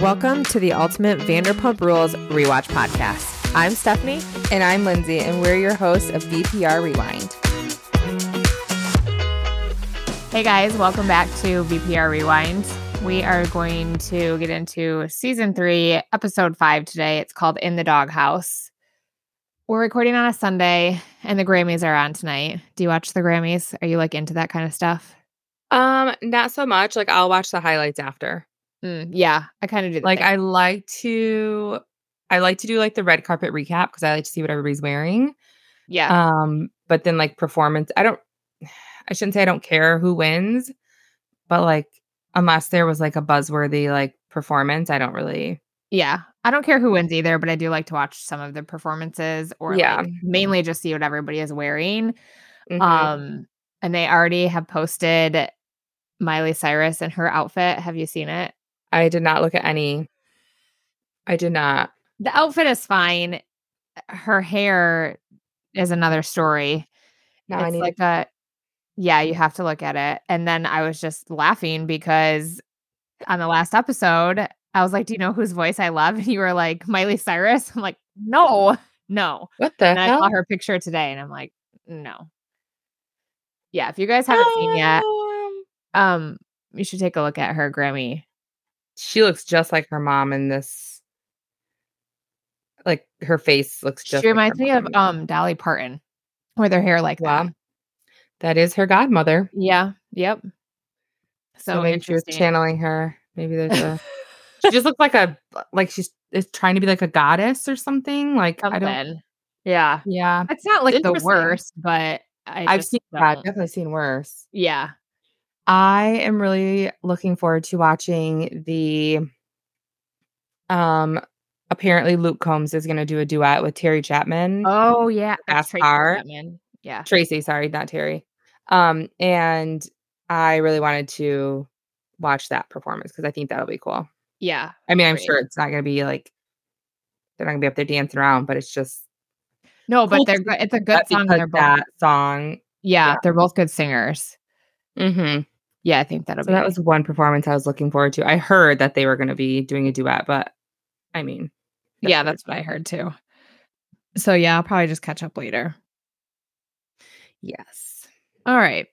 Welcome to the Ultimate Vanderpump Rules Rewatch Podcast. I'm Stephanie. And I'm Lindsay, and we're your hosts of VPR Rewind. Hey guys, welcome back to VPR Rewind. We are going to get into season three, episode five today. It's called In the Doghouse. We're recording on a Sunday, and the Grammys are on tonight. Do you watch the Grammys? Are you like into that kind of stuff? Um, not so much. Like I'll watch the highlights after. Mm, yeah, I kind of do. Like same. I like to I like to do like the red carpet recap because I like to see what everybody's wearing. yeah, Um, but then like performance, I don't I shouldn't say I don't care who wins, but like unless there was like a buzzworthy like performance, I don't really yeah. I don't care who wins either, but I do like to watch some of the performances, or Yeah. like, mainly just see what everybody is wearing. Mhm. Um, and they already have posted Miley Cyrus and her outfit. Have you seen it? I did not look at any. I did not. The outfit is fine. Her hair is another story. Now I it's need like a yeah, you have to look at it. And then I was just laughing because on the last episode, I was like, "Do you know whose voice I love?" And you were like, "Miley Cyrus." I'm like, "No, no." what the And I saw her picture today, and I'm like, "No." Yeah, if you guys haven't seen yet, Um, um, you should take a look at her Grammy. She looks just like her mom in this. Like her face looks just. She like her reminds me of um Dolly Parton with her hair like Wow. that. That is her godmother. Yeah. Yep. So, So, maybe she was channeling her. Maybe there's a. she just looks like a like she's is trying to be like a goddess or something. Like I don't. Something. Yeah. Yeah, It's not like the worst, but I I've just seen. Yeah, I've definitely seen worse. Yeah. I am really looking forward to watching the. Um, apparently Luke Combs is going to do a duet with Terry Chapman. Oh yeah. Tracy. Chapman. Yeah. Tracy, sorry, not Terry. Um, and I really wanted to watch that performance because I think that'll be cool. Yeah. I mean, I'm sure it's not going to be like they're not going to be up there dancing around, but it's just No, but cool they're good. It's a good song. They're both that song. yeah, yeah. they're both good singers. hmm Yeah, I think that'll So be that nice. was one performance I was looking forward to. I heard that they were going to be doing a duet, but I mean, yeah, what that's what I heard too. So yeah, I'll probably just catch up later. yes. All right.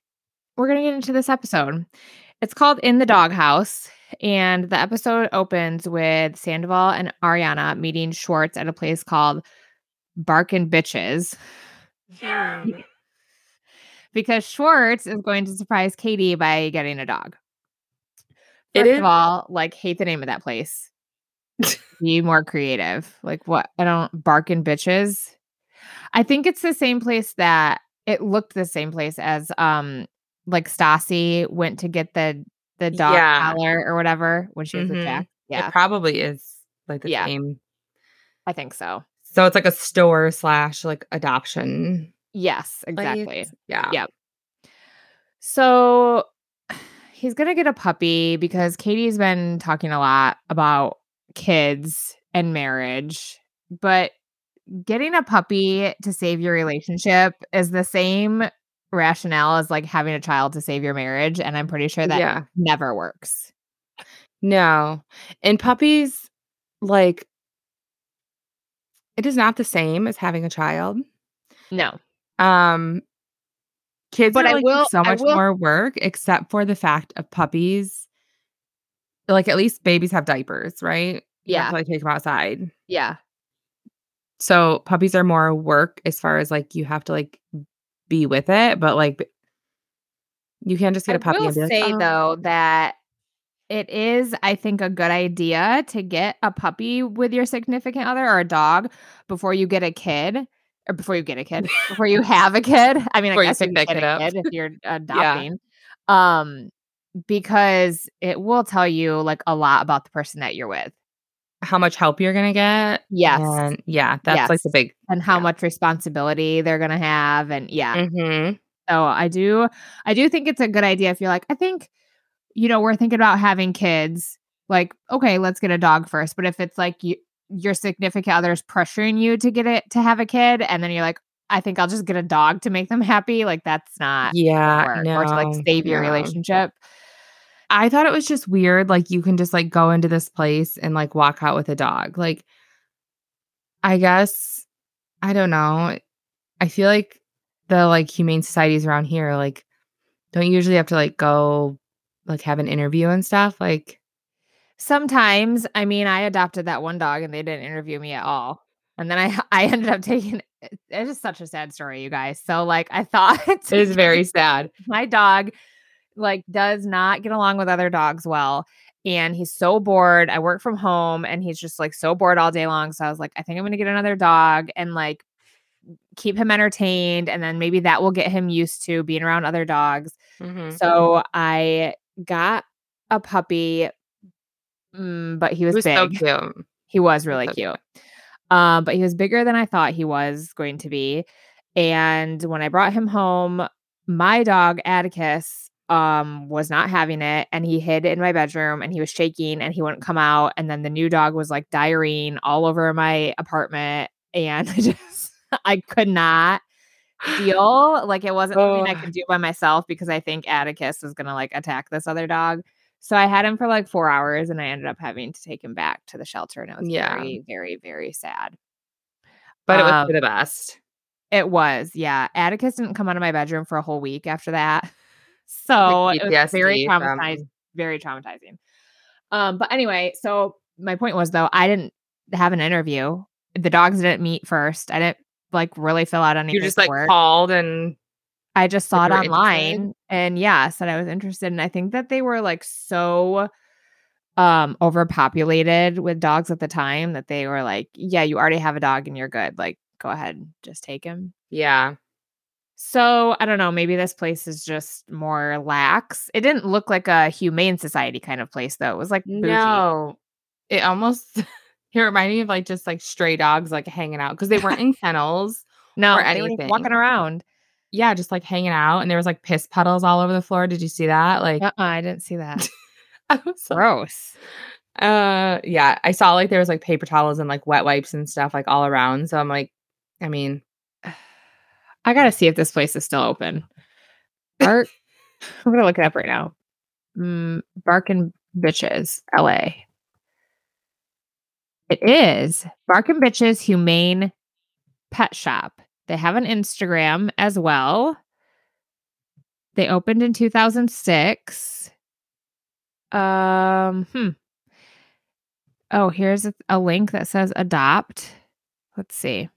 We're going to get into this episode. It's called In the Doghouse. And the episode opens with Sandoval and Ariana meeting Schwartz at a place called Barkin' Bitches because Schwartz is going to surprise Katie by getting a dog. It First is- of all, like, hate the name of that place. Be more creative. Like, what? I don't, Barkin' Bitches. I think it's the same place that it looked the same place as um like Stassi went to get the the dog Yeah. collar or whatever when she was Mhm. with Jack. Yeah, It probably is like the Yeah. same. I think so. So it's like a store slash like adoption. Yes, exactly. place. Yeah. Yeah. So he's gonna get a puppy because Katie's been talking a lot about kids and marriage, but getting a puppy to save your relationship is the same rationale as like having a child to save your marriage. And I'm pretty sure that yeah. never works. No. And puppies, like, it is not the same as having a child. No. Um, kids But are I like will- so I much will- more work, except for the fact of puppies. Like, at least babies have diapers, right? Yeah. to, like take them outside. Yeah. So puppies are more work as far as like you have to like be with it, but like you can't just get I a puppy will and be like, say "Oh." though that it is, I think, a good idea to get a puppy with your significant other or a dog before you get a kid. Or before you get a kid, before you have a kid. I mean, Before I guess you pick can that get kid a up. kid if you're adopting. Um, because it will tell you like a lot about the person that you're with. how much help you're gonna get. Yes. And yeah, that's like the big And how Yeah. much responsibility they're gonna have. And yeah. Mhm. So I do I do think it's a good idea if you're like, I think, you know, we're thinking about having kids. Like, okay, let's get a dog first. But if it's like you, your significant other is pressuring you to get it to have a kid, and then you're like, I think I'll just get a dog to make them happy. Like that's not Yeah, no, or to like save your no. relationship. I thought it was just weird. Like you can just like go into this place and like walk out with a dog. Like, I guess I don't know. I feel like the like humane societies around here, like, don't usually have to like go like have an interview and stuff. Like Sometimes, I mean, I adopted that one dog and they didn't interview me at all. And then I I ended up taking it's just such a sad story, you guys. So like I thought it is very sad. my dog like does not get along with other dogs well and he's so bored. I work from home and he's just like so bored all day long. So I was like, I think I'm going to get another dog and like keep him entertained and then maybe that will get him used to being around other dogs. Mhm. So I got a puppy mm, but he was, was big. so cute. He was really so cute. Um, but he was bigger than I thought he was going to be. And when I brought him home, my dog Atticus um was not having it and he hid in my bedroom and he was shaking and he wouldn't come out and then the new dog was like diarrheaing all over my apartment and I just I could not deal like it wasn't something I Oh. could do by myself because I think Atticus was gonna like attack this other dog. So I had him for like four hours and I ended up having to take him back to the shelter and it was Yeah. very, very, very sad. But it was Um, for the best. It was, yeah. Atticus didn't come out of my bedroom for a whole week after that. So it was very PTSD from- traumatizing, very traumatizing. Um, but anyway, so my point was though, I didn't have an interview. The dogs didn't meet first. I didn't like really fill out any You just like called and I just saw it online interested? and yeah, said I was interested. And I think that they were like so um overpopulated with dogs at the time that they were like, Yeah, you already have a dog and you're good. Like, go ahead, just take him. yeah. So I don't know, maybe this place is just more lax. It didn't look like a humane society kind of place though. It was like bougie. No. It almost it reminded me of like just like stray dogs like hanging out because they weren't in kennels. No, or they were anything. walking around. Yeah, just like hanging out. And there was like piss puddles all over the floor. Did you see that? Like Uh-uh, I didn't see that. I was Gross. uh yeah. I saw like there was like paper towels and like wet wipes and stuff like all around. So I'm like, I mean, I gotta see if this place is still open. Bark. I'm gonna look it up right now. Mm, Barkin Bitches, LA. It is Barkin Bitches Humane Pet Shop. They have an Instagram as well. They opened in 2006. Um, hmm. Oh, here's a, a link that says adopt. Let's see.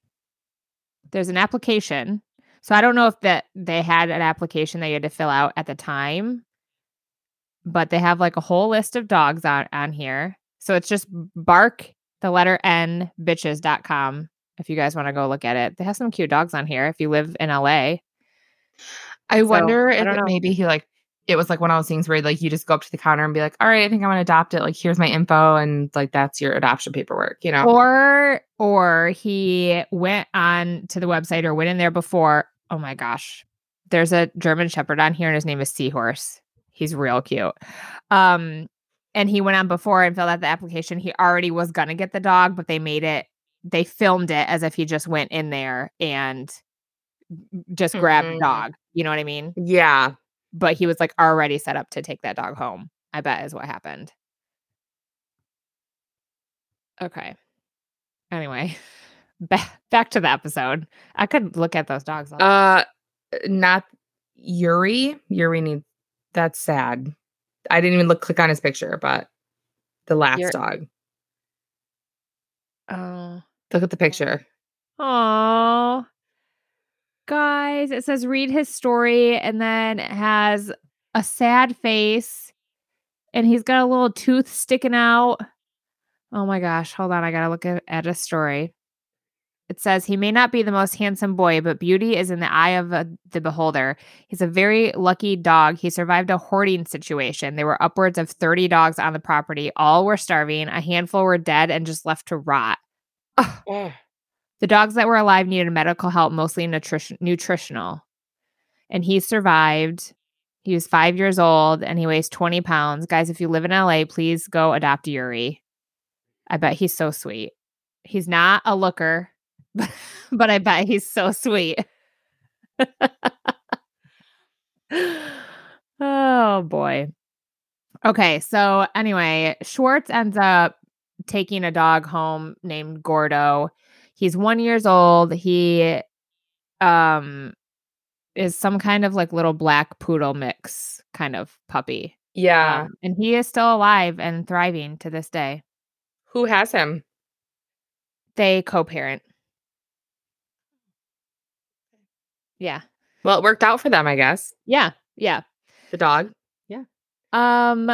There's an application. So I don't know if that they had an application that you had to fill out at the time, but they have like a whole list of dogs on, on here. So it's just bark the letter N bitches.com if you guys want to go look at it. They have some cute dogs on here if you live in LA. I So, wonder I if maybe he like it was like one of those things where like you just go up to the counter and be like, all right, I think I'm gonna adopt it. Like here's my info and like that's your adoption paperwork, you know? Or or he went on to the website or went in there before. Oh my gosh. There's a German shepherd on here and his name is Seahorse. He's real cute. Um and he went on before and filled out the application. He already was gonna get the dog, but they made it they filmed it as if he just went in there and just grabbed the Mhm. dog. You know what I mean? yeah. But he was like already set up to take that dog home. I bet is what happened. Okay. Anyway, back back to the episode. I could look at those dogs. Uh not Yuri. Yuri needs that's sad. I didn't even look click on his picture, but the last Yuri- dog. oh, Look at the picture. oh, guys! It says read his story, and then it has a sad face, and he's got a little tooth sticking out. Oh my gosh! Hold on, I gotta look at, at a story. It says he may not be the most handsome boy, but beauty is in the eye of uh, the beholder. He's a very lucky dog. He survived a hoarding situation. There were upwards of 30 dogs on the property. All were starving. A handful were dead and just left to rot. The dogs that were alive needed medical help, mostly nutrition nutritional. And he survived. He was five years old and he weighs 20 pounds. Guys, if you live in LA, please go adopt Yuri. I bet he's so sweet. He's not a looker, but I bet he's so sweet. oh boy. Okay, so anyway, Schwartz ends up taking a dog home named Gordo. He's one years old. He um is some kind of like little black poodle mix kind of puppy. Yeah. Um, and he is still alive and thriving to this day. Who has him? They co-parent. Yeah. Well, it worked out for them, I guess. Yeah. Yeah. The dog. Yeah. Um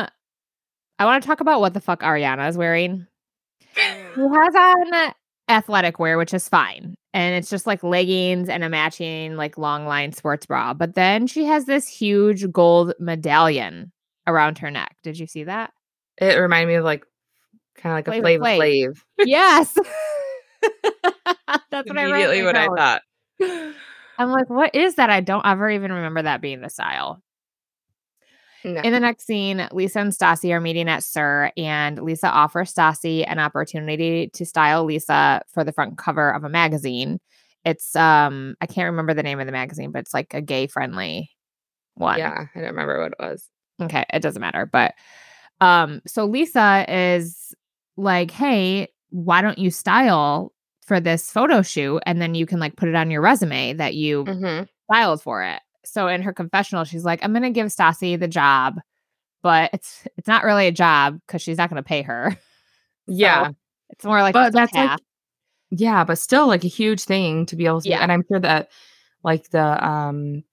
I want to talk about what the fuck Ariana is wearing. She has on athletic wear, which is fine. And it's just like leggings and a matching like long line sports bra. But then she has this huge gold medallion around her neck. Did you see that? It reminded me of like kind of like a Flavor Flavor Flav. Flav. yes. That's what I Immediately what I thought. I'm like, what is that? I don't ever even remember that being the style. No. In the next scene, Lisa and Stassi are meeting at SUR, and Lisa offers Stassi an opportunity to style Lisa for the front cover of a magazine. It's um, I can't remember the name of the magazine, but it's like a gay friendly one. yeah, I don't remember what it was. Okay, it doesn't matter. But um, so Lisa is like, hey, why don't you style for this photo shoot and then you can like put it on your resume that you Mm-hmm. filed for it. So in her confessional, she's like, I'm gonna give Stassi the job, but it's it's not really a job because she's not gonna pay her. Yeah. It's more like But that's like- Yeah, but still like a huge thing to be able to Yeah. and I'm sure that like the um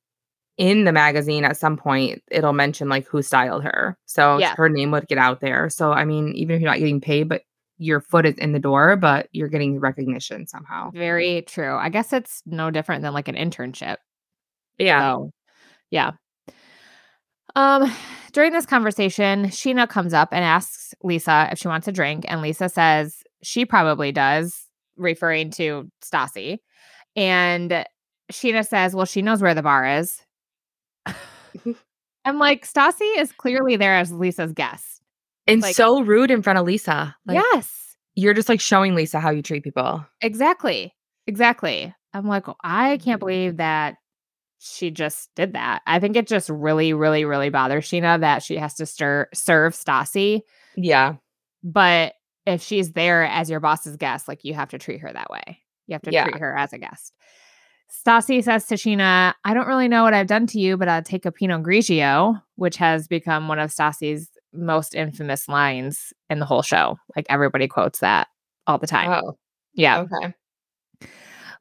in the magazine at some point it'll mention like who styled her. So Yeah. her name would get out there. So I mean, even if you're not getting paid, but your foot is in the door, but you're getting recognition somehow. very true. I guess it's no different than like an internship. Yeah. So, yeah. Um, during this conversation, Scheana comes up and asks Lisa if she wants a drink, and Lisa says she probably does, referring to Stassi. And Scheana says, "Well, she knows where the bar is." I'm like, Stassi is clearly there as Lisa's guest. and like- so rude in front of Lisa. Like yes, you're just like showing Lisa how you treat people. exactly, exactly. I'm like, I can't believe that she just did that. I think it just really, really, really bothers Scheana that she has to stir serve Stassi. Yeah. But if she's there as your boss's guest, like you have to treat her that way. You have to Yeah. treat her as a guest. Stassi says to Scheana, I don't really know what I've done to you, but I'll take a Pinot Grigio, which has become one of Stassi's most infamous lines in the whole show. Like everybody quotes that all the time. Oh, yeah. okay.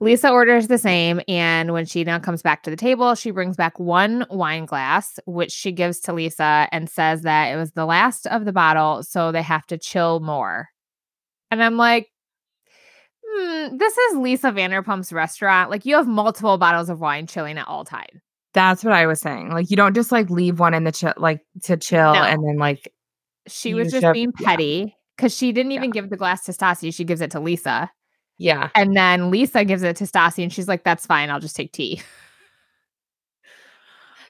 Lisa orders the same. And when she now comes back to the table, she brings back one wine glass, which she gives to Lisa and says that it was the last of the bottle. So they have to chill more. And I'm like, hmm, this is Lisa Vanderpump's restaurant. Like you have multiple bottles of wine chilling at all times. That's what I was saying. Like you don't just like leave one in the chill like to chill No. and then like She was just should- being petty because she didn't even give the glass to Stassi. She gives it to Lisa. Yeah. And then Lisa gives it to Stassi and she's like, that's fine. I'll just take tea.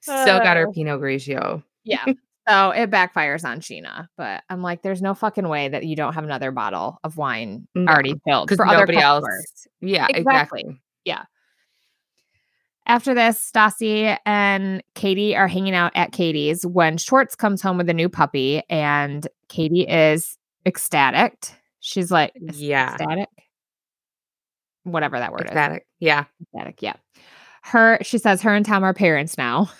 Still got her Uh, Pinot Grigio. Yeah. so it backfires on Scheana. But I'm like, there's no fucking way that you don't have another bottle of wine No, already filled for other nobody else- Yeah, Exactly. exactly. After this, Stassi and Katie are hanging out at Katie's when Schwartz comes home with a new puppy, and Katie is ecstatic. She's like, "Ec- Yeah. ecstatic, whatever that word Ecstatic. Yeah. is. Ecstatic, yeah. Her, she says, her and Tom are parents now.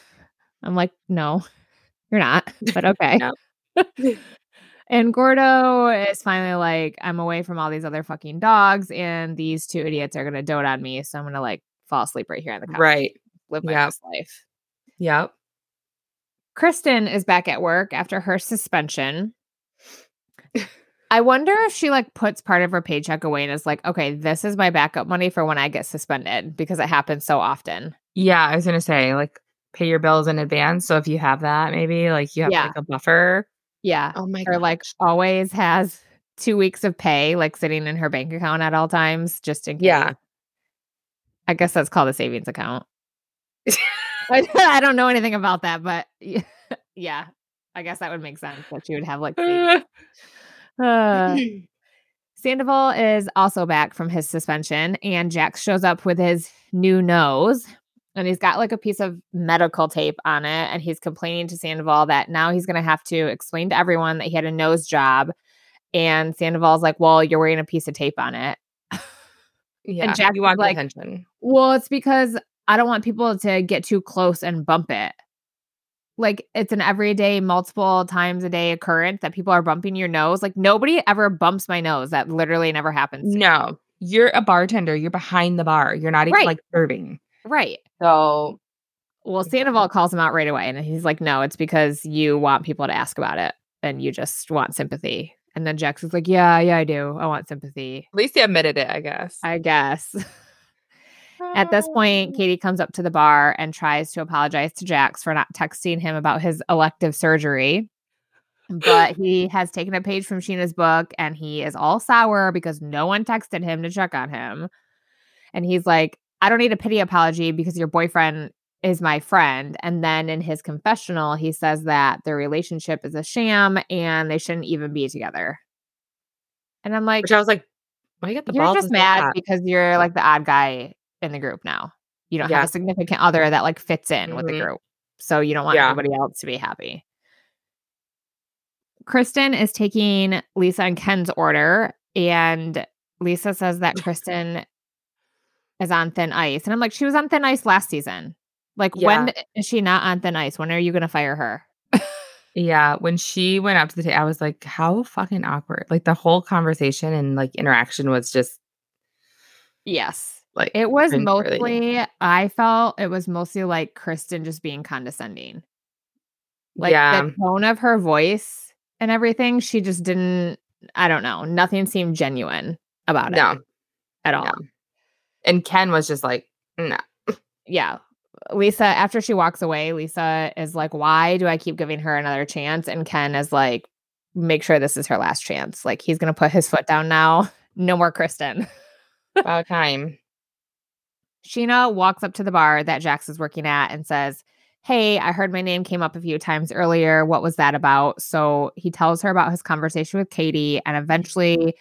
I'm like, no, you're not, but okay. And Gordo is finally like, I'm away from all these other fucking dogs, and these two idiots are gonna dote on me, so I'm gonna like fall asleep right here on the couch Right. live my Yep. best life. Yep. Kristen is back at work after her suspension. I wonder if she like puts part of her paycheck away and is like, okay, this is my backup money for when I get suspended because it happens so often. Yeah, I was gonna say like pay your bills in advance. So if you have that, maybe like you have Yeah. like a buffer. Yeah. Oh my Or like always has two weeks of pay like sitting in her bank account at all times just in case. Yeah. I guess that's called a savings account. I, I don't know anything about that, but yeah, yeah, I guess that would make sense that she would have like savings. Uh, Sandoval is also back from his suspension, and Jax shows up with his new nose. and he's got like a piece of medical tape on it and he's complaining to Sandoval that now he's going to have to explain to everyone that he had a nose job and Sandoval's like, "Well, you're wearing a piece of tape on it." Yeah, Jack you want like- attention. Well, it's because I don't want people to get too close and bump it. Like it's an everyday, multiple times a day occurrence that people are bumping your nose. Like nobody ever bumps my nose. That literally never happens. to me. No, you're a bartender. You're behind the bar. You're not even Right. like serving. Right. So Well, Sandoval calls him out right away, and he's like, "No, it's because you want people to ask about it, and you just want sympathy." And then Jax is like, "Yeah, yeah, I do. I want sympathy. at least he admitted it, I guess. I guess." At this point, oh. Katie comes up to the bar and tries to apologize to Jax for not texting him about his elective surgery. But he has taken a page from Scheana's book and he is all sour because no one texted him to check on him. And he's like, I don't need a pity apology because your boyfriend is my friend. And then in his confessional, he says that their relationship is a sham and they shouldn't even be together. And I'm like, Which I was like, why you got the you're just mad because you're like the odd guy in the group now. You don't Yeah. have a significant other that like fits in with the Mhm. group. So you don't want Yeah. anybody else to be happy. Kristen is taking Lisa and Ken's order, and Lisa says that Kristen is on thin ice. And I'm like, she was on thin ice last season. Like, when is she not on thin ice? When are you going to fire her? Yeah, when she went up to the table, I was like, how fucking awkward. Like the whole conversation and like interaction was just Yes. Like It was mostly, I felt it was mostly like Kristen just being condescending. Like yeah, the tone of her voice and everything, she just didn't, I don't know, nothing seemed genuine about it no. at all. no. And Ken was just like, no. Yeah. Lisa, after she walks away, Lisa is like, why do I keep giving her another chance? And Ken is like, make sure this is her last chance. Like he's going to put his foot down now. No more Kristen. About time. Scheana walks up to the bar that Jax is working at and says, Hey, I heard my name came up a few times earlier. What was that about? So he tells her about his conversation with Katie, and eventually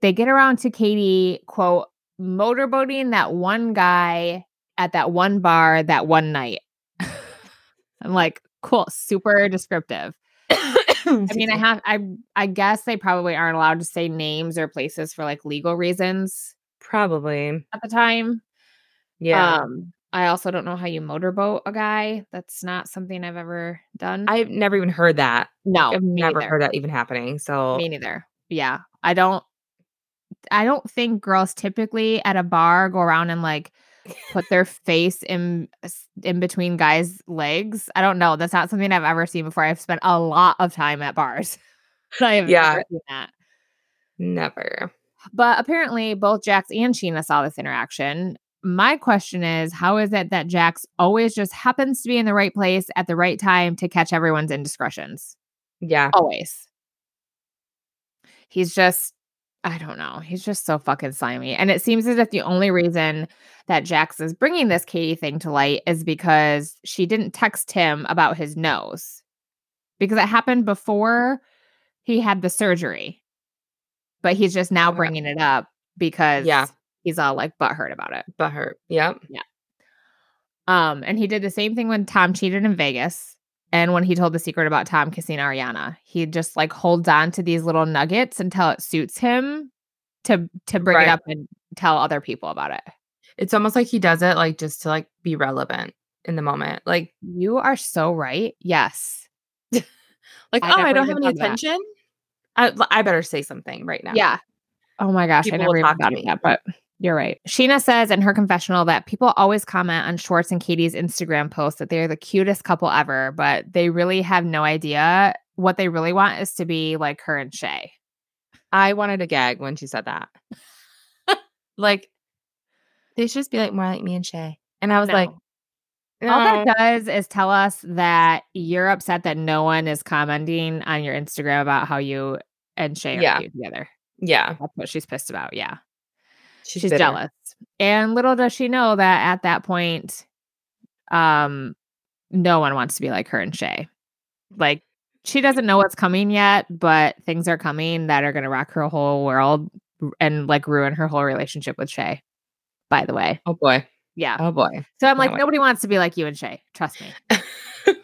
they get around to Katie, quote, motorboating that one guy at that one bar that one night. I'm like, cool, super descriptive. I mean, I have I I guess they probably aren't allowed to say names or places for like legal reasons probably. at the time. Yeah. Um, I also don't know how you motorboat a guy. That's not something I've ever done. I've never even heard that. no, I've never neither. heard that even happening. So Me neither. Yeah, I don't. I don't think girls typically at a bar go around and like put their face in in between guys' legs. I don't know. That's not something I've ever seen before. I've spent a lot of time at bars. I have Yeah. never seen that. never. But apparently, both Jax and Scheana saw this interaction. My question is how is it that Jax always just happens to be in the right place at the right time to catch everyone's indiscretions? Yeah. Always. He's just, I don't know. He's just so fucking slimy. And it seems as if the only reason that Jax is bringing this Katie thing to light is because she didn't text him about his nose. Because it happened before he had the surgery. But he's just now bringing it up because Yeah. He's all like butthurt about it. But her. Yep. Yeah. Um, and he did the same thing when Tom cheated in Vegas. And when he told the secret about Tom kissing Ariana, he just like holds on to these little nuggets until it suits him to to bring Right. it up and tell other people about it. It's almost like he does it like just to like be relevant in the moment. Like You are so right. Yes. like I oh, I don't have any attention. I I better say something right now. Yeah. Oh my gosh, People I never even thought of that, but you're right. Scheana says in her confessional that people always comment on Schwartz and Katie's Instagram posts that they're the cutest couple ever, but they really have no idea. What they really want is to be like her and Shay. I wanted to gag when she said that. like they should just be like more like me and Shay. And I was like, No. All that does is tell us that you're upset that no one is commenting on your Instagram about how you and Shay are Yeah. together. yeah, That's what she's pissed about. Yeah. She's, She's, jealous. And little does she know that at that point, um, no one wants to be like her and Shay. Like she doesn't know what's coming yet, but things are coming that are gonna rock her whole world and like ruin her whole relationship with Shay. By the way. Oh boy. Yeah. Oh boy. So I'm like, wait. nobody wants to be like you and Shay. Trust me.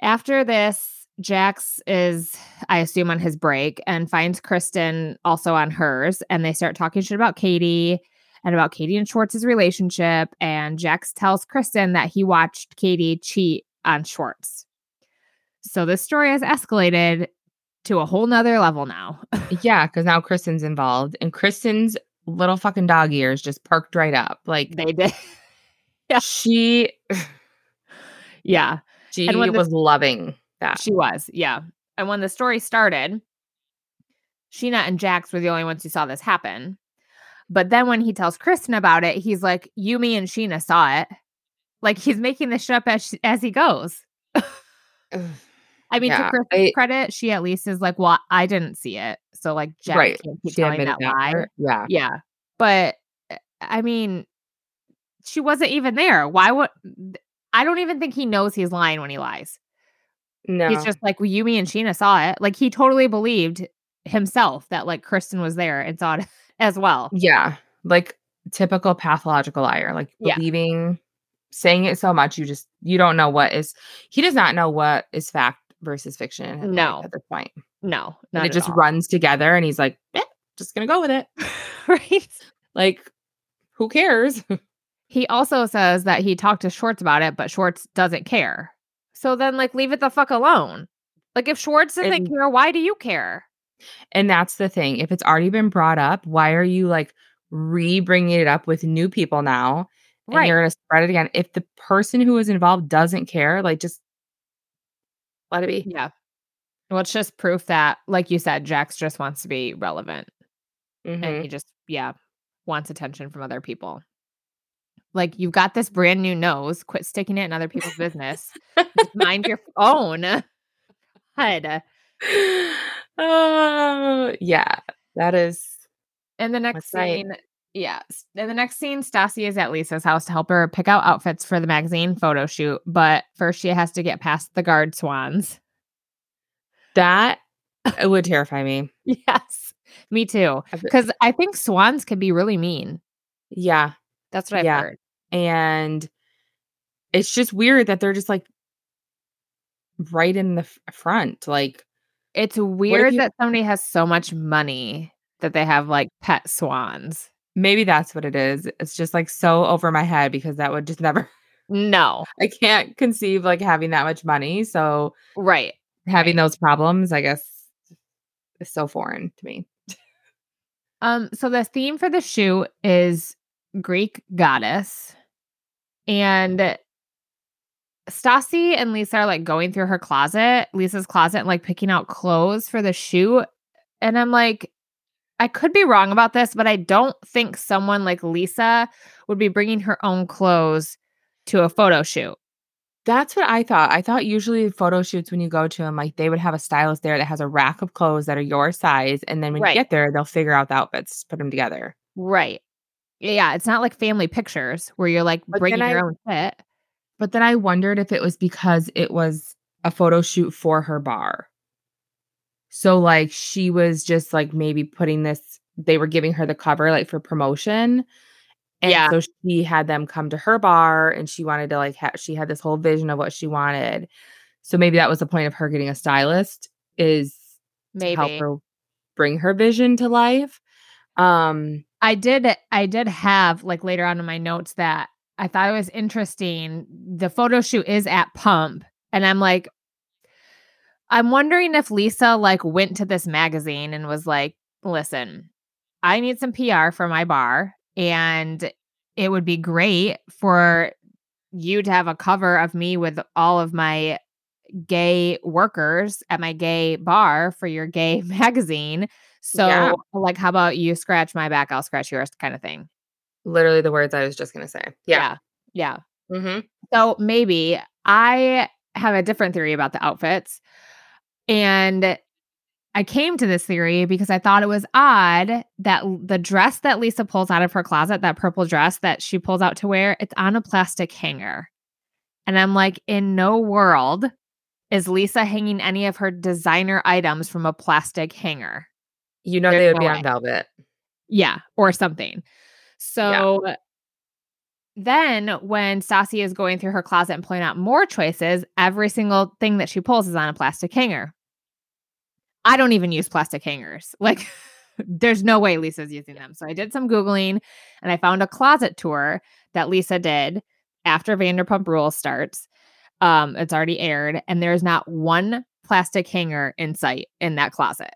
After this, Jax is, I assume, on his break and finds Kristen also on hers. And they start talking shit about Katie and about Katie and Schwartz's relationship. And Jax tells Kristen that he watched Katie cheat on Schwartz. So this story has escalated to a whole nother level now. yeah, because now Kristen's involved, and Kristen's little fucking dog ears just perked right up. Like they did. Yeah. She, Yeah, she And when the- was loving that. she was. Yeah. And when the story started, Scheana and Jax were the only ones who saw this happen. But then when he tells Kristen about it, he's like, Yumi and Scheana saw it. Like he's making this shit up as, as he goes. I mean, Yeah, to Kristen's I- credit, she at least is like, well, I didn't see it. So like Jax right. can't keep She telling that lie. Yeah. Yeah. But uh, I mean, she wasn't even there. Why would I don't even think he knows he's lying when he lies. No. He's just like, well, Yumi and Scheana saw it. Like he totally believed himself that like Kristen was there and saw it as well. yeah. Like typical pathological liar. Like Yeah. believing, saying it so much, you just, you don't know what is, he does not know what is fact versus fiction No. at this point. No, And it just all. runs together and he's like, eh, just gonna go with it. right. Like, who cares? He also says that he talked to Schwartz about it, but Schwartz doesn't care. So then, like, leave it the fuck alone. Like, if Schwartz doesn't And- care, why do you care? And that's the thing. If it's already been brought up, why are you like re bringing it up with new people now? And Right. you're going to spread it again. If the person who is involved doesn't care, like just let it be. Yeah. Well, it's just proof that, like you said, Jax just wants to be relevant. and Mhm. he just yeah wants attention from other people like you've got this brand new nose quit sticking it in other people's business just mind your own head Oh, yeah. That is and the next scene yeah in the next scene stassi is at lisa's house to help her pick out outfits for the magazine photo shoot but first she has to get past the guard swans that would terrify me. yes me too because i think swans can be really mean Yeah. that's what i've Yeah. heard And it's just weird that they're just like right in the f- front. Like, It's weird you- that somebody has so much money that they have like pet swans. maybe that's what it is. It's just like so over my head because that would just never, No, I can't conceive like having that much money. So right. having those problems, I guess, is so foreign to me. Um, so the theme for the shoot is Greek goddess, and Stassi and Lisa are like going through her closet, Lisa's closet, and like picking out clothes for the shoot. And I'm like, I could be wrong about this, but I don't think someone like Lisa would be bringing her own clothes to a photo shoot. That's what I thought. I thought usually photo shoots when you go to them, like they would have a stylist there that has a rack of clothes that are your size, and then when Right. you get there, they'll figure out the outfits, put them together. Right. Yeah, it's not like family pictures where you're like But bringing your I- own fit. But then I wondered if it was because it was a photo shoot for her bar. So like she was just like maybe putting this, they were giving her the cover like for promotion. And Yeah. so she had them come to her bar and she wanted to like, ha- she had this whole vision of what she wanted. So maybe that was the point of her getting a stylist is to help her bring her vision to life. Um, I did I did have like later on in my notes that I thought it was interesting. The photo shoot is at Pump and I'm like I'm wondering if Lisa like went to this magazine and was like, "Listen, I need some PR for my bar and it would be great for you to have a cover of me with all of my gay workers at my gay bar for your gay magazine. So, Yeah. like, how about you scratch my back, I'll scratch yours, kind of thing. literally the words I was just gonna say. Yeah. Yeah. yeah. Mm-hmm. So maybe I have a different theory about the outfits. And I came to this theory because I thought it was odd that the dress that Lisa pulls out of her closet, that purple dress that she pulls out to wear, it's on a plastic hanger. And I'm like, in no world is Lisa hanging any of her designer items from a plastic hanger. You know There's they would no be way. on velvet. Yeah, or something. So then when Stassi is going through her closet and pulling out more choices, every single thing that she pulls is on a plastic hanger. I don't even use plastic hangers. Like there's no way Lisa's using them. So I did some Googling and I found a closet tour that Lisa did after Vanderpump Rules starts. Um, it's already aired, and there's not one plastic hanger in sight in that closet.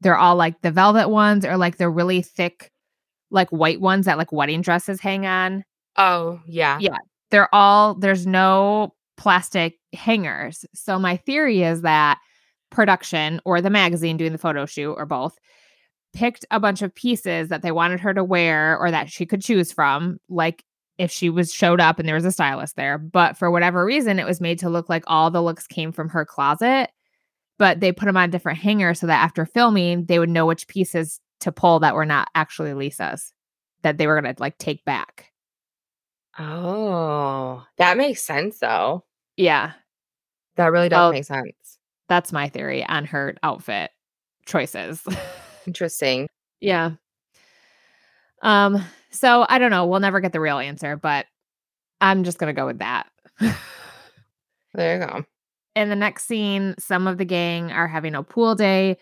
They're all like the velvet ones or like the really thick, like white ones that like wedding dresses hang on. Oh, yeah. Yeah. They're all, there's no plastic hangers. So my theory is that production or the magazine doing the photo shoot or both picked a bunch of pieces that they wanted her to wear or that she could choose from, like if she was showed up and there was a stylist there. But for whatever reason, it was made to look like all the looks came from her closet. But they put them on a different hangers so that after filming, they would know which pieces to pull that were not actually Lisa's, that they were going to like take back. Oh, that makes sense though. Yeah. That really does Well- make sense. That's my theory on her outfit choices. Interesting. yeah. Um, so I don't know. We'll never get the real answer, but I'm just going to go with that. There you go. In the next scene, some of the gang are having a pool day.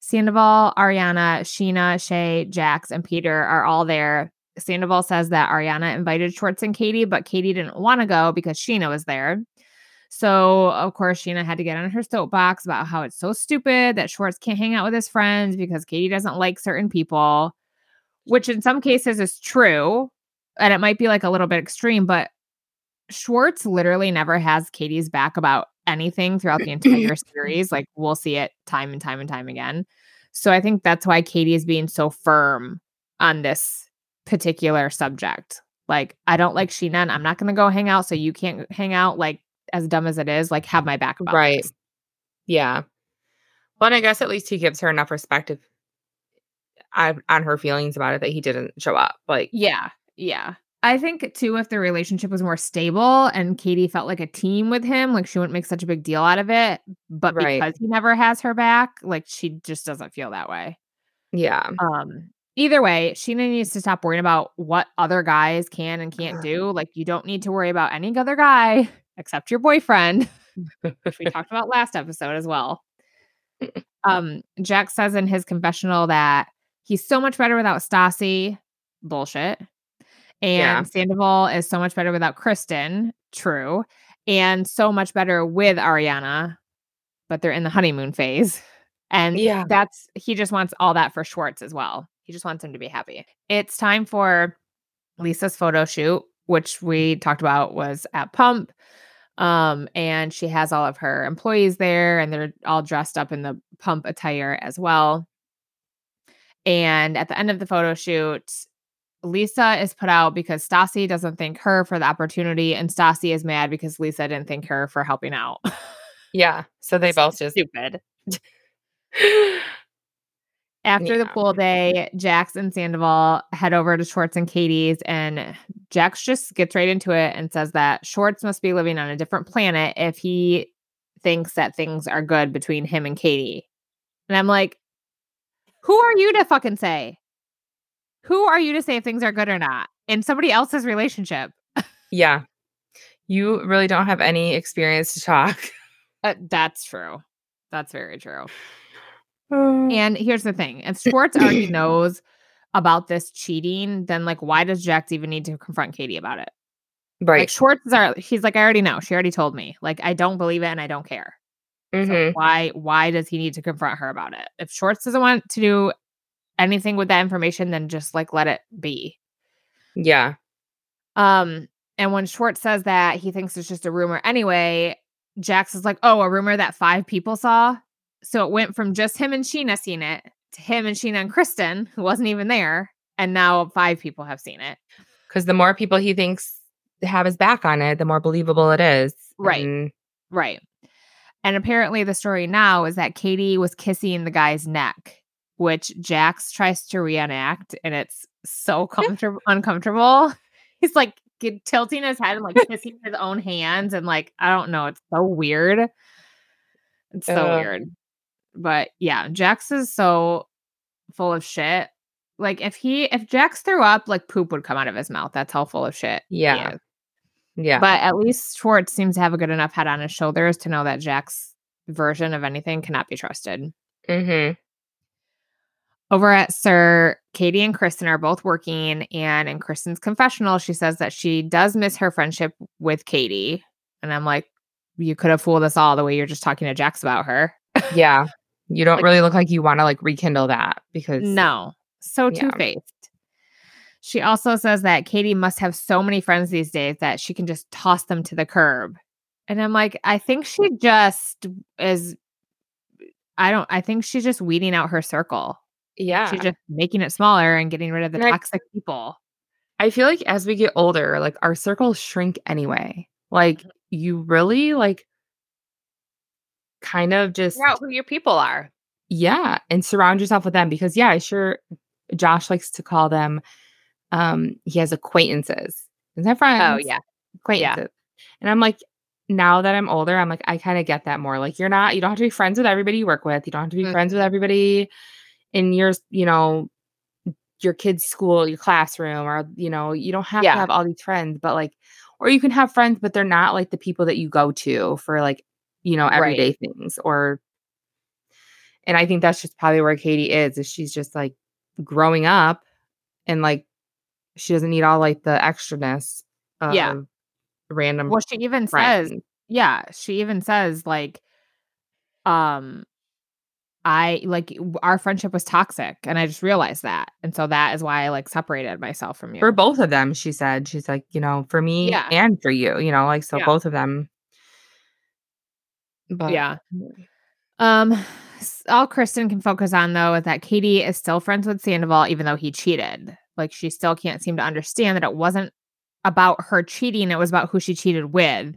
Sandoval, Ariana, Scheana, Shay, Jax, and Peter are all there. Sandoval says that Ariana invited Schwartz and Katie, but Katie didn't want to go because Scheana was there. So, of course, Scheana had to get on her soapbox about how it's so stupid that Schwartz can't hang out with his friends because Katie doesn't like certain people, which in some cases is true. And it might be like a little bit extreme, but Schwartz literally never has Katie's back about anything throughout the entire series. Like we'll see it time and time and time again. So I think that's why Katie is being so firm on this particular subject. Like, I don't like Scheana and I'm not going to go hang out. So you can't hang out. Like, as dumb as it is, like, have my back Right. this. Yeah. Well, and I guess at least he gives her enough perspective on, on her feelings about it that he didn't show up. Like, Yeah. Yeah. I think too, if the relationship was more stable and Katie felt like a team with him, like she wouldn't make such a big deal out of it. But Right. because he never has her back, like she just doesn't feel that way. yeah. Um, either way, Scheana needs to stop worrying about what other guys can and can't do. Like, you don't need to worry about any other guy except your boyfriend, which we talked about last episode as well. Um, Jack says in his confessional that he's so much better without Stassi. Bullshit. And Yeah. Sandoval is so much better without Kristen. True. And so much better with Ariana, but they're in the honeymoon phase. And Yeah. that's he just wants all that for Schwartz as well. He just wants him to be happy. It's time for Lisa's photo shoot, which we talked about was at Pump. Um, and she has all of her employees there, and they're all dressed up in the pump attire as well. And at the end of the photo shoot, Lisa is put out because Stassi doesn't thank her for the opportunity, and Stassi is mad because Lisa didn't thank her for helping out. Yeah. So they both just. stupid. After the pool day, Jax and Sandoval head over to Schwartz and Katie's, and Jax just gets right into it and says that Schwartz must be living on a different planet if he thinks that things are good between him and Katie. And I'm like, who are you to fucking say? Who are you to say if things are good or not in somebody else's relationship? yeah. You really don't have any experience to talk. Uh, that's true. That's very true. And And here's the thing if Schwartz already knows about this cheating, then like, why does Jax even need to confront Katie about it? Like, right. Schwartz is our, he's like, I already know. She already told me. Like, I don't believe it and I don't care. So Mhm. why, why does he need to confront her about it? If Schwartz doesn't want to do anything with that information, then just like let it be. Yeah. Um, and when Schwartz says that he thinks it's just a rumor anyway, Jax is like, oh, a rumor that five people saw. So it went from just him and Scheana seeing it to him and Scheana and Kristen, who wasn't even there. And now five people have seen it. Because the more people he thinks have his back on it, the more believable it is. Right. And Right. And apparently the story now is that Katie was kissing the guy's neck, which Jax tries to reenact, and it's so comfortable uncomfortable. He's like get, tilting his head and like kissing his own hands, and like I don't know, it's so weird. It's so Ugh. weird. But yeah, Jax is so full of shit. like if he if Jax threw up, like poop would come out of his mouth. That's how full of shit. he Yeah. is. Yeah. But at least Schwartz seems to have a good enough head on his shoulders to know that Jack's version of anything cannot be trusted. mm-hmm. Over at SUR, Katie and Kristen are both working, and in Kristen's confessional, she says that she does miss her friendship with Katie. And I'm like, you could have fooled us all the way you're just talking to Jax about her. Yeah. You don't Like- really look like you want to like rekindle that because No, so Yeah. two faced. She also says that Katie must have so many friends these days that she can just toss them to the curb. And I'm like, I think she just is. I don't, I think she's just weeding out her circle. Yeah. She's just making it smaller and getting rid of the And I- toxic people. I feel like as we get older, like our circles shrink anyway. Like Mm-hmm. you really like kind of just Figure out who your people are. yeah, and surround yourself with them because yeah, sure Josh likes to call them um he has acquaintances. Isn't have friends. Oh, yeah. Acquaintances. And I'm like now that I'm older, I'm like I kind of get that more. Like you're not you don't have to be friends with everybody you work with. You don't have to be Mhm. friends with everybody in your, you know, your kid's school, your classroom, or you know, you don't have Yeah. to have all these friends, but like, or you can have friends, but they're not like the people that you go to for like, you know, Right. everyday things. Or, and I think that's just probably where Katie is, is she's just like growing up, and like she doesn't need all like the extraness. Of Yeah. random Well, she even friends. says, yeah, she even says, like, um, I like our friendship was toxic and I just realized that. And so that is why I like separated myself from you. for both of them. She said, she's like, you know, for me Yeah. and for you, you know, like so Yeah. both of them. But yeah. Um, all Kristen can focus on though is that Katie is still friends with Sandoval, even though he cheated. Like she still can't seem to understand that it wasn't about her cheating, it was about who she cheated with.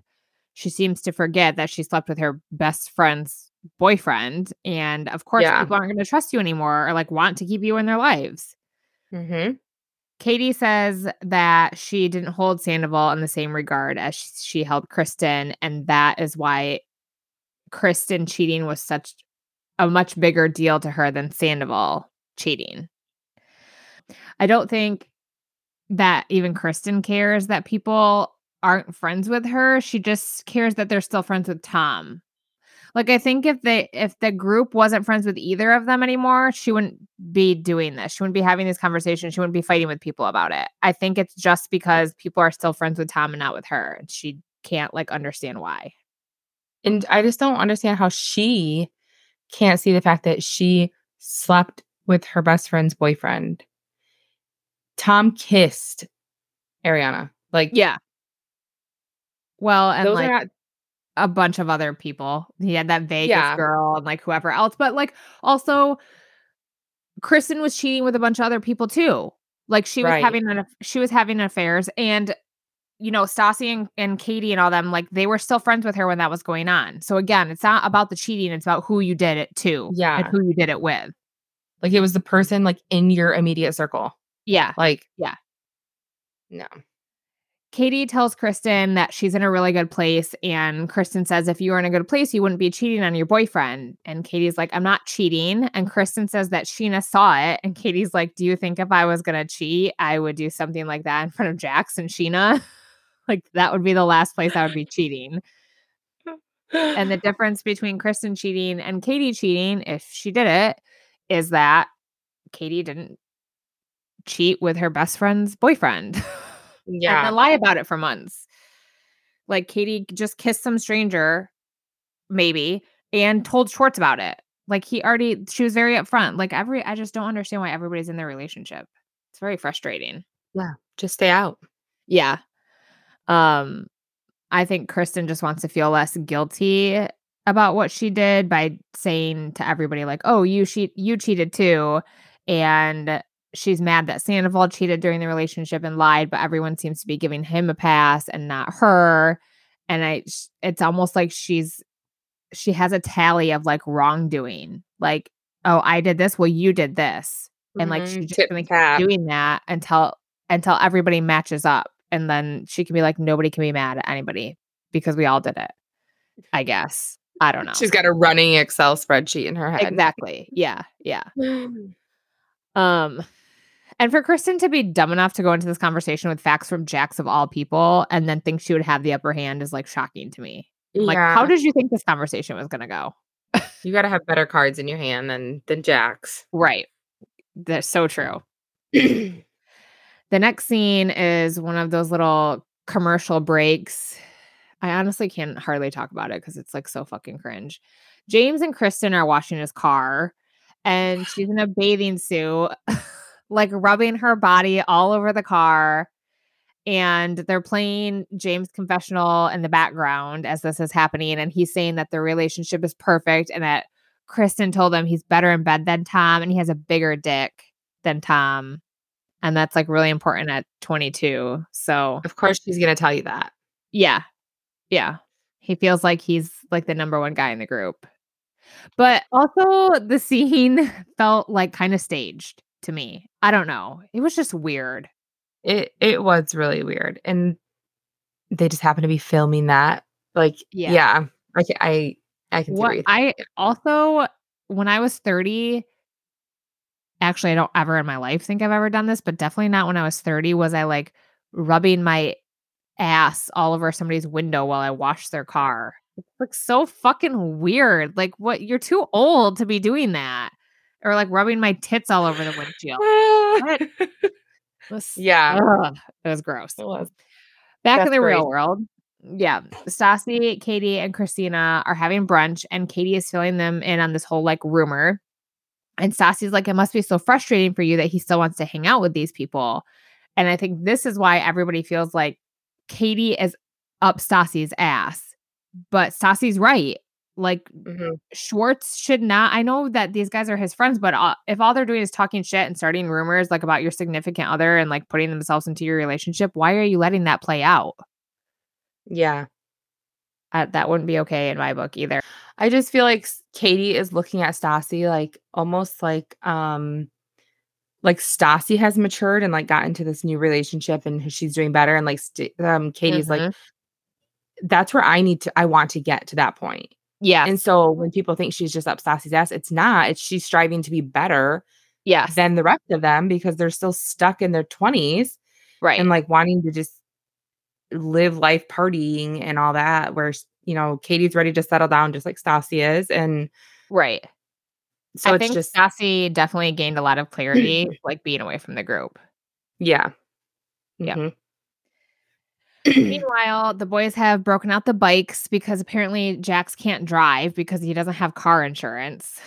She seems to forget that she slept with her best friend's boyfriend. And of course, Yeah. people aren't going to trust you anymore or like want to keep you in their lives. Mhm. Katie says that she didn't hold Sandoval in the same regard as she held Kristen, and that is why Kristen cheating was such a much bigger deal to her than Sandoval cheating. I don't think that even Kristen cares that people aren't friends with her. She just cares that they're still friends with Tom. Like I think if they if the group wasn't friends with either of them anymore, she wouldn't be doing this. She wouldn't be having these conversations. She wouldn't be fighting with people about it. I think it's just because people are still friends with Tom and not with her. And she can't like understand why. And I just don't understand how she can't see the fact that she slept with her best friend's boyfriend. Tom kissed Ariana. Like, Yeah. Well, and those like are not. A bunch of other people. He had that Vegas Yeah. girl and like whoever else. But like also Kristen was cheating with a bunch of other people too. Like she was Right. having an she was having affairs and you know, Stassi and, and Katie and all them, like they were still friends with her when that was going on. So again, it's not about the cheating, it's about who you did it to and Yeah. who you did it with. Like, it was the person like in your immediate circle. Yeah. Like, Yeah. No. Katie tells Kristen that she's in a really good place. And Kristen says, if you were in a good place, you wouldn't be cheating on your boyfriend. And Katie's like, I'm not cheating. And Kristen says that Scheana saw it. And Katie's like, Do you think if I was going to cheat, I would do something like that in front of Jax and Scheana? like, that would be the last place I would be cheating. And the difference between Kristen cheating and Katie cheating, if she did it, is that Katie didn't cheat with her best friend's boyfriend. and yeah. then lie about it for months. Like Katie just kissed some stranger, maybe, and told Schwartz about it. Like he already, she was very upfront. Like every, I just don't understand why everybody's in their relationship. It's very frustrating. Yeah. Just stay out. Yeah. Um, I think Kristen just wants to feel less guilty about what she did by saying to everybody, like, "Oh, you cheat, you cheated too," and she's mad that Sandoval cheated during the relationship and lied, but everyone seems to be giving him a pass and not her. And I, it's almost like she's she has a tally of like wrongdoing, like, "Oh, I did this, well, you did this," and like Mhm. she's just gonna keep doing that until until everybody matches up. And then she can be like nobody can be mad at anybody because we all did it. I guess. I don't know. She's got a running Excel spreadsheet in her head. exactly. Yeah. Yeah. Um And for Kristen to be dumb enough to go into this conversation with facts from Jax of all people and then think she would have the upper hand is like shocking to me. Like, how did you think this conversation was going to go? you got to have better cards in your hand than than Jax? Right. That's so true. The next scene is one of those little commercial breaks. I honestly can't hardly talk about it because it's like so fucking cringe. James and Kristen are washing his car and she's in a bathing suit, like rubbing her body all over the car. And they're playing James' confessional in the background as this is happening. And he's saying that their relationship is perfect and that Kristen told him he's better in bed than Tom and he has a bigger dick than Tom. And that's like really important at 22. So, of course, she's gonna tell you that. yeah. Yeah. He feels like he's like the number one guy in the group. But also, the scene felt like kind of staged to me. I don't know. It was just weird. It it was really weird, and they just happened to be filming that. Like, Yeah. yeah, I I I can see What I also, when I was 30, actually, I don't ever in my life think I've ever done this, but definitely not when I was 30, was I like rubbing my ass all over somebody's window while I washed their car. It's like so fucking weird. Like, what? You're too old to be doing that. Or like rubbing my tits all over the windshield. Was, yeah, ugh, it was gross. it was. Back in That's the real world. Yeah. Stassi, Katie, and Christina are having brunch, and Katie is filling them in on this whole like rumor. And Stassi's like, it must be so frustrating for you that he still wants to hang out with these people. And I think this is why everybody feels like Katie is up Stassi's ass. But Stassi's right. Like Mhm. Schwartz should not. I know that these guys are his friends, but uh, if all they're doing is talking shit and starting rumors like about your significant other and like putting themselves into your relationship, why are you letting that play out? Yeah, Uh, that wouldn't be okay in my book either. I just feel like Katie is looking at Stassi like almost like um like Stassi has matured and like got into this new relationship and she's doing better and like st- um Katie's like Mhm. that's where I need to I want to get to that point. Yeah, And so when people think she's just up Stassi's ass, it's not. It's she's striving to be better yes, than the rest of them because they're still stuck in their 20s right, and like wanting to just live life partying and all that where you know Katie's ready to settle down just like Stassi is and right. so I it's think just Stassi definitely gained a lot of clarity, like being away from the group. yeah Yeah. Mhm. Meanwhile, the boys have broken out the bikes because apparently Jax can't drive because he doesn't have car insurance.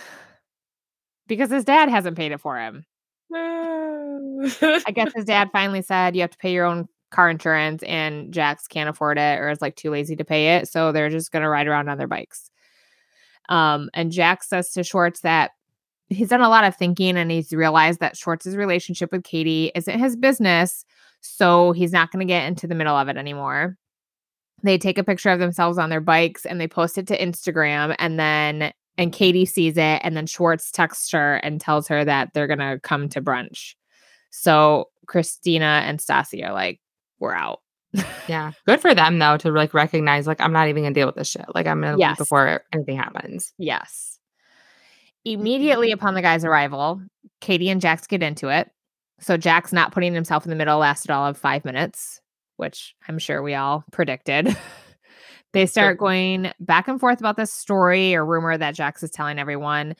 Because his dad hasn't paid it for him. I guess his dad finally said you have to pay your own car insurance and Jax can't afford it or is like too lazy to pay it. So they're just gonna ride around on their bikes. Um, and Jax says to Schwartz that he's done a lot of thinking and he's realized that Schwartz's relationship with Katie isn't his business. So he's not gonna get into the middle of it anymore. They take a picture of themselves on their bikes and they post it to Instagram and then and Katie sees it and then Schwartz texts her and tells her that they're gonna come to brunch. So Christina and Stassi are like, we're out. yeah good for them though to like recognize like I'm not even gonna deal with this shit like I'm gonna leave Yes. before anything happens Yes. Mm-hmm. Immediately upon the guy's arrival, Katie and Jax get into it. So Jax not putting himself in the middle lasted all of five minutes, which I'm sure we all predicted. they start going back and forth about this story or rumor that Jax is telling everyone.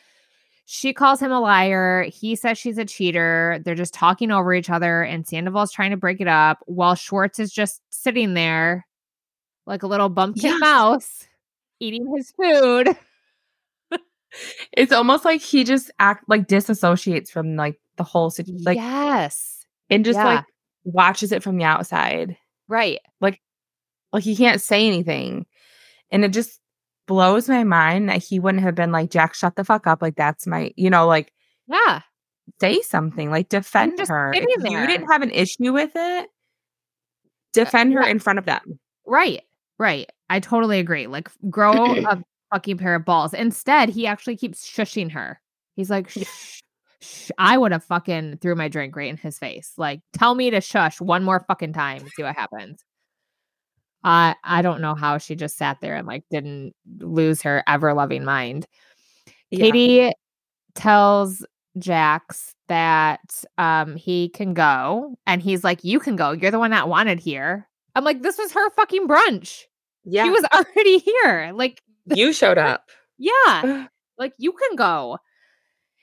She calls him a liar. He says she's a cheater. They're just talking over each other, and Sandoval's trying to break it up while Schwartz is just sitting there like a little bumpkin Yes. mouse eating his food. it's almost like he just act like disassociates from like the whole situation like yes. and just yeah. like watches it from the outside Right. like like he can't say anything and it just blows my mind that he wouldn't have been like jack shut the fuck up like that's my you know like Yeah. say something like defend her if you didn't have an issue with it uh, defend her yeah. in front of them Right. Right. I totally agree. Like grow a fucking pair of balls. Instead, he actually keeps shushing her. He's like, shh, shh. I would have fucking threw my drink right in his face. Like, tell me to shush one more fucking time and see what happens. I I don't know how she just sat there and like didn't lose her ever loving mind. Yeah. Katie tells Jax that um he can go and he's like you can go. You're the one that wanted here. I'm like this was her fucking brunch. Yeah. She was already here. Like you showed up. yeah. Like you can go.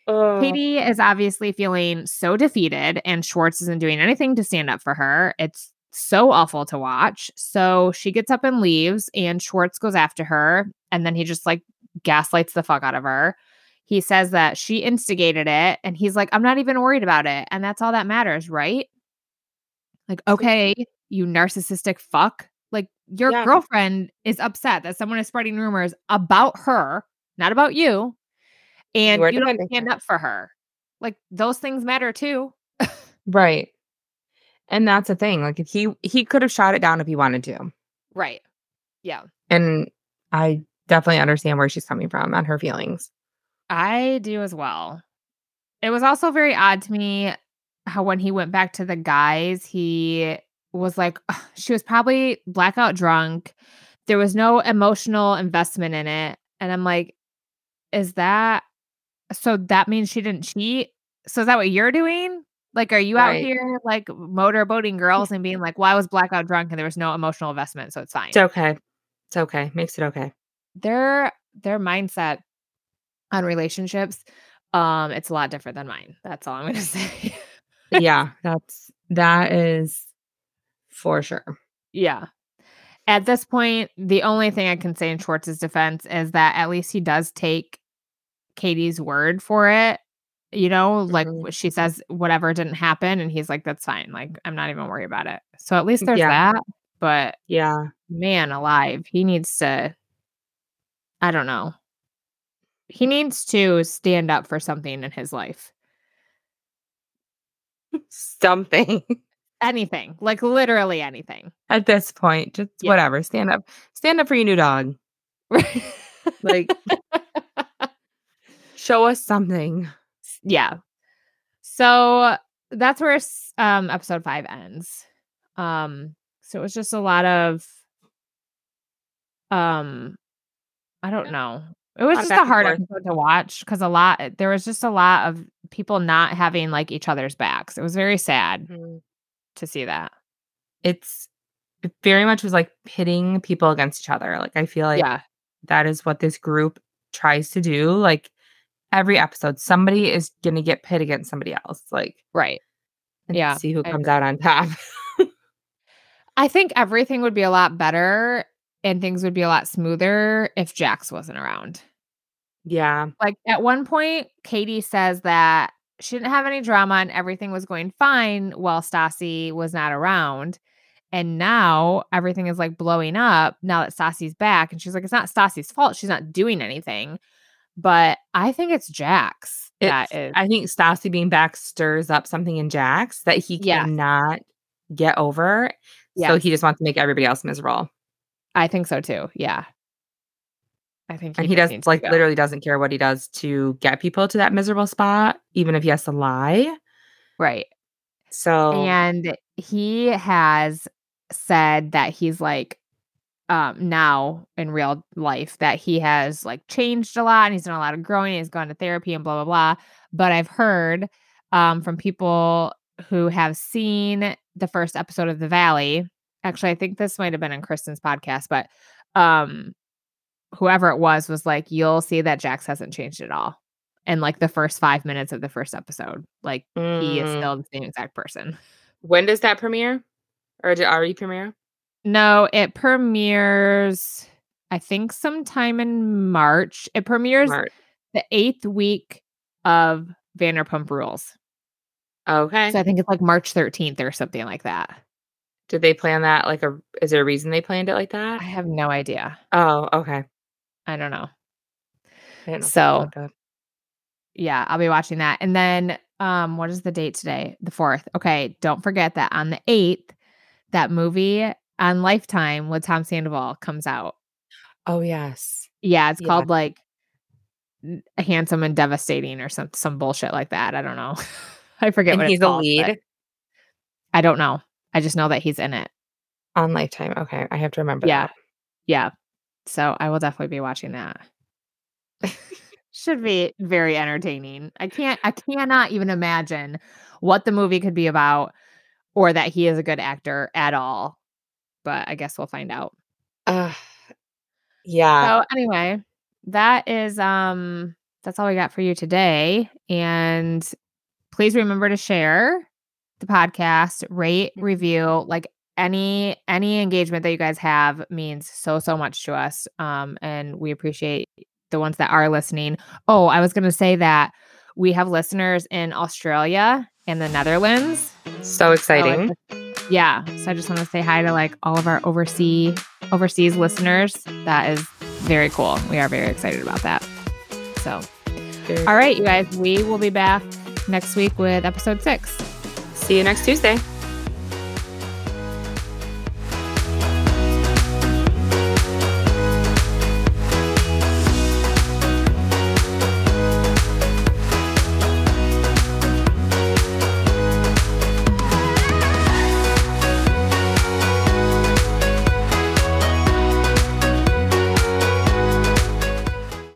Oh. Katie is obviously feeling so defeated, and Schwartz isn't doing anything to stand up for her. It's so awful to watch. So she gets up and leaves, and Schwartz goes after her, and then he just like gaslights the fuck out of her. He says that she instigated it, and he's like, I'm not even worried about it. And that's all that matters, right? Like, okay, you narcissistic fuck. Like, your Yeah. girlfriend is upset that someone is spreading rumors about her, not about you. And are you don't stand up for her. Like, those things matter too. Right. And that's the thing. Like if he he could have shot it down if he wanted to. Right. Yeah. And I definitely understand where she's coming from on her feelings. I do as well. It was also very odd to me how when he went back to the guys, he was like, she was probably blackout drunk. There was no emotional investment in it. And I'm like, is that so that means she didn't cheat? So is that what you're doing? Like, are you out here like motorboating girls and being like, well, I was blackout drunk and there was no emotional investment, so it's fine. It's okay. It's okay. Makes it okay. their their mindset on relationships um it's a lot different than mine that's all i'm gonna say yeah, that's that is for sure. yeah at this point the only thing i can say in schwartz's defense is that at least he does take katie's word for it you know like Mhm. she says whatever didn't happen and he's like that's fine like i'm not even worried about it so at least there's Yeah. that but Yeah. man alive he needs to i don't know he needs to stand up for something in his life Something anything like literally anything at this point. Just Yeah. whatever. Stand up. Stand up for your new dog. Like show us something. yeah. So that's where um episode five ends. Um so it was just a lot of um i don't know. It was just a and hard episode to watch because a lot there was just a lot of people not having like each other's backs. It was very sad to see that. It's it very much was like pitting people against each other. Like I feel like yeah. that is what this group tries to do. Like every episode, somebody is gonna get pit against somebody else. Like right Yeah, see who comes out on top. i think everything would be a lot better and things would be a lot smoother if jax wasn't around yeah. like at one point katie says that she didn't have any drama and everything was going fine while stassi was not around and now everything is like blowing up now that stassi's back and she's like it's not stassi's fault she's not doing anything but i think it's jax that It's- is I think Stassi being back stirs up something in Jax that he Yes. cannot get over. So he just wants to make everybody else miserable. i think so too yeah i think and he does like literally doesn't care what he does to get people to that miserable spot, even if he has to lie. right So and he has said that he's like um now in real life that he has like changed a lot and he's done a lot of growing he's gone to therapy and blah blah blah but i've heard um from people who have seen the first episode of the valley actually i think this might have been in kristen's podcast but um whoever it was was like you'll see that jax hasn't changed at all in like the first five minutes of the first episode like he is Mm. still the same exact person when does that premiere? Or did it already premiere? No, it premieres, I think, sometime in March. It premieres March. the eighth week of Vanderpump Rules. Okay. So I think it's like March 13th or something like that. did they plan that like a is there a reason they planned it like that? I have no idea. Oh, okay. I don't know. I know So- Yeah, I'll be watching that. And then, um, what is the date today? The 4th. Okay, don't forget that on the 8th, that movie on Lifetime with Tom Sandoval comes out. Oh yes. Yeah, it's Yeah. called like Handsome and Devastating or some some bullshit like that. I don't know. I forget And what he's it's a called, lead I don't know. I just know that he's in it. on Lifetime. Okay. I have to remember Yeah. that. Yeah. So I will definitely be watching that. should be very entertaining. I can't I cannot even imagine what the movie could be about or that he is a good actor at all. But I guess we'll find out. Uh, yeah. So anyway, that is um that's all we got for you today. And please remember to share the podcast, rate, Mm-hmm. review, like any any engagement that you guys have means so so much to us. Um and we appreciate the ones that are listening. Oh, I was going to say that we have listeners in Australia and the Netherlands. So exciting. Yeah. So I just want to say hi to like all of our overseas overseas listeners. That is very cool. We are very excited about that. So, all right, you guys, we will be back next week with episode six. See you next Tuesday.